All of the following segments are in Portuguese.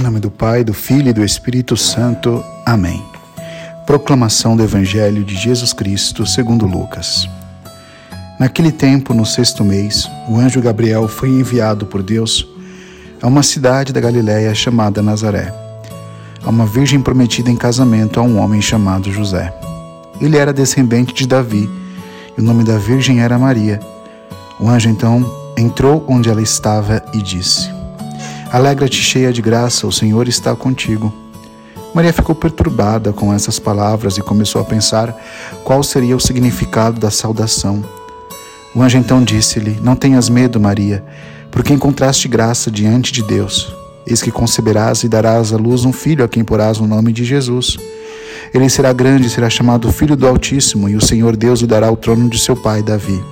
Em nome do Pai, do Filho e do Espírito Santo. Amém. Proclamação do Evangelho de Jesus Cristo segundo Lucas. Naquele tempo, no sexto mês, o anjo Gabriel foi enviado por Deus a uma cidade da Galiléia chamada Nazaré, a uma virgem prometida em casamento a um homem chamado José. Ele era descendente de Davi, e o nome da virgem era Maria. O anjo então entrou onde ela estava e disse: Alegra-te, cheia de graça, o Senhor está contigo. Maria ficou perturbada com essas palavras e começou a pensar qual seria o significado da saudação. O anjo então disse-lhe: Não tenhas medo, Maria, porque encontraste graça diante de Deus. Eis que conceberás e darás à luz um filho a quem porás o nome de Jesus. Ele será grande e será chamado Filho do Altíssimo, e o Senhor Deus lhe dará o trono de seu pai Davi.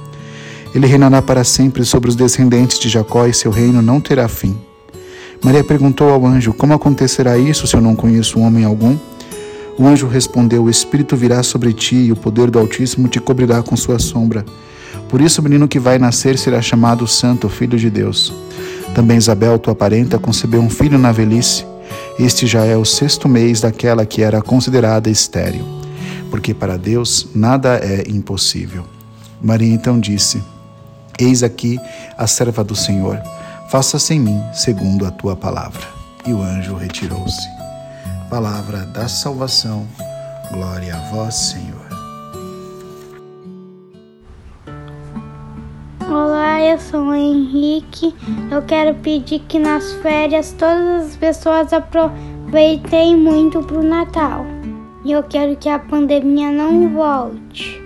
Ele reinará para sempre sobre os descendentes de Jacó, e seu reino não terá fim. Maria perguntou ao anjo: Como acontecerá isso se eu não conheço homem algum? O anjo respondeu: O Espírito virá sobre ti e o poder do Altíssimo te cobrirá com sua sombra. Por isso, o menino que vai nascer será chamado Santo, Filho de Deus. Também Isabel, tua parenta, concebeu um filho na velhice. Este já é o sexto mês daquela que era considerada estéril, porque para Deus nada é impossível. Maria então disse: Eis aqui a serva do Senhor faça-se em mim segundo a tua palavra. E o anjo retirou-se. Palavra da salvação, glória a vós, Senhor. Olá, eu sou o Henrique. Eu quero pedir que nas férias todas as pessoas aproveitem muito pro Natal. E eu quero que a pandemia não volte.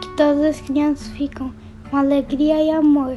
Que todas as crianças ficam com alegria e amor.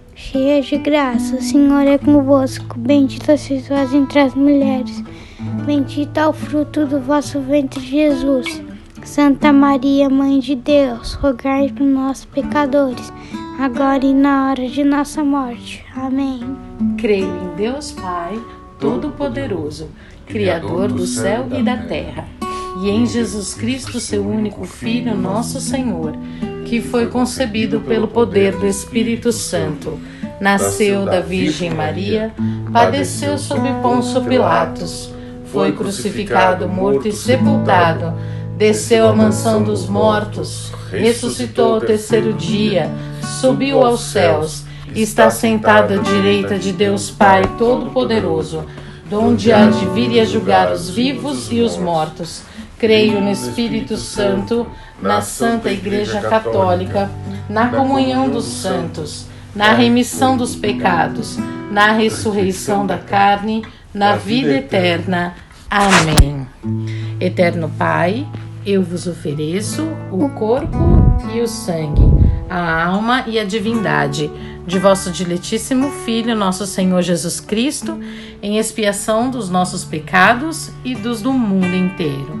cheia de graça, o Senhor é convosco. Bendita sois vós entre as mulheres. Bendito é o fruto do vosso ventre, Jesus. Santa Maria, Mãe de Deus, rogai por nós, pecadores, agora e na hora de nossa morte. Amém. Creio em Deus Pai, Todo-Poderoso, Criador do céu e da terra, e em Jesus Cristo, seu único Filho, nosso Senhor, que foi concebido pelo poder do Espírito Santo. Nasceu da Virgem Maria, padeceu sob Pôncio Pilatos, foi crucificado, morto e sepultado, desceu à mansão dos mortos, ressuscitou ao terceiro dia, subiu aos céus, está sentado à direita de Deus Pai Todo-Poderoso, donde há de vir e a julgar os vivos e os mortos. Creio no Espírito Santo, na Santa Igreja Católica, na comunhão dos santos na remissão dos pecados, na ressurreição da carne, na vida eterna. Amém. Eterno Pai, eu vos ofereço o corpo e o sangue, a alma e a divindade de vosso diletíssimo Filho, nosso Senhor Jesus Cristo, em expiação dos nossos pecados e dos do mundo inteiro.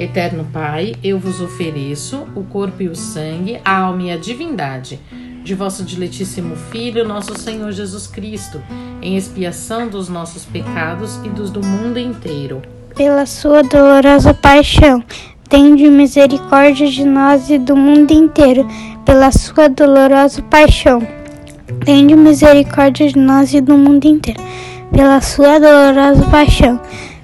Eterno Pai, eu vos ofereço o corpo e o sangue, a alma e a divindade de vosso diletíssimo Filho, nosso Senhor Jesus Cristo, em expiação dos nossos pecados e dos do mundo inteiro. Pela sua dolorosa paixão, tende misericórdia de nós e do mundo inteiro, pela sua dolorosa paixão. Tende misericórdia de nós e do mundo inteiro. Pela sua dolorosa paixão.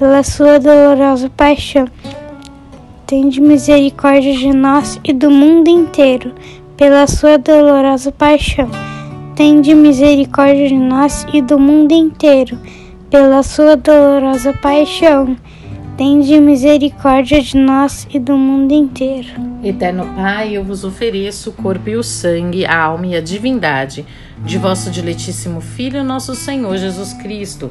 Pela sua dolorosa paixão. Tende misericórdia de nós e do mundo inteiro. Pela sua dolorosa paixão. Tende misericórdia de nós e do mundo inteiro. Pela sua dolorosa paixão Tende misericórdia de nós e do mundo inteiro. Eterno Pai, eu vos ofereço o corpo e o sangue, a alma e a divindade de vosso diletíssimo Filho, nosso Senhor Jesus Cristo,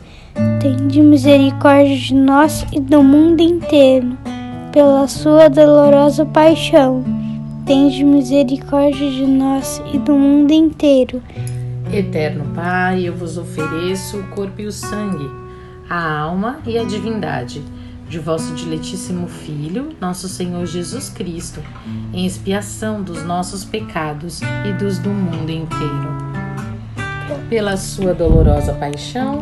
Tende misericórdia de nós e do mundo inteiro, pela sua dolorosa paixão. Tende misericórdia de nós e do mundo inteiro. Eterno Pai, eu vos ofereço o corpo e o sangue, a alma e a divindade de vosso diletíssimo Filho, nosso Senhor Jesus Cristo, em expiação dos nossos pecados e dos do mundo inteiro. Pela sua dolorosa paixão,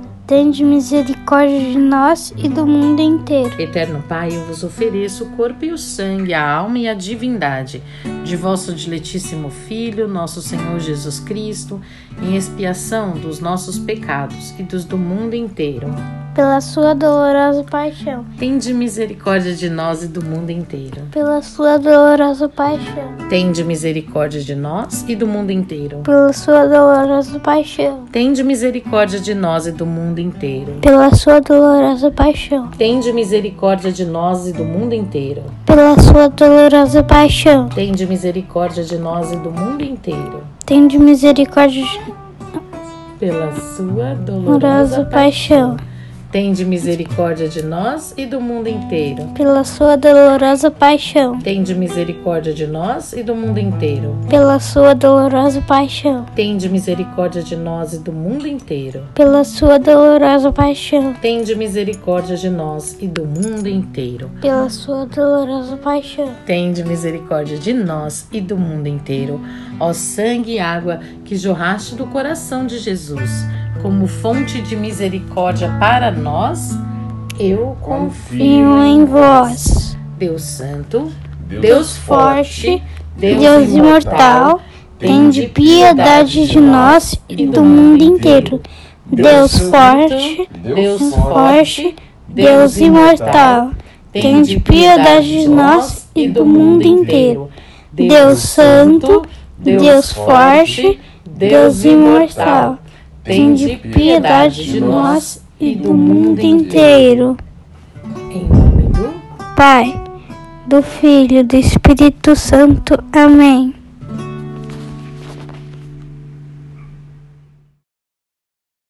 Tende misericórdia de nós e do mundo inteiro. Eterno Pai, eu vos ofereço o corpo e o sangue, a alma e a divindade de vosso diletíssimo Filho, nosso Senhor Jesus Cristo, em expiação dos nossos pecados e dos do mundo inteiro pela sua dolorosa paixão. Tende misericórdia de nós e do mundo inteiro. Pela sua dolorosa paixão. Tende misericórdia de nós e do mundo inteiro. Pela sua dolorosa paixão. Tende misericórdia de nós e do mundo inteiro. Pela sua dolorosa paixão. Tende misericórdia de nós e do mundo inteiro. Pela sua dolorosa paixão. Tende misericórdia de nós e do mundo inteiro. Tende misericórdia de... pela sua dolorosa paixão. Paixão Tende misericórdia de nós e do mundo inteiro. Pela sua dolorosa paixão. Tende misericórdia de nós e do mundo inteiro. Pela sua dolorosa paixão. Tende misericórdia de nós e do mundo inteiro. Pela sua dolorosa paixão. Tende misericórdia de nós e do mundo inteiro. Pela sua dolorosa paixão. Tende misericórdia de nós e do mundo inteiro. Ó sangue e água que jorraste do coração de Jesus como fonte de misericórdia para nós, eu confio em vós. Deus Santo, Deus forte, Deus imortal, tende piedade de nós e do mundo inteiro. Deus forte, Deus forte, Deus imortal, tende piedade de nós e do mundo inteiro. Deus Santo, Deus forte, Deus imortal, tende piedade de nós e do mundo inteiro. Em nome do Pai, do Filho e do Espírito Santo. Amém.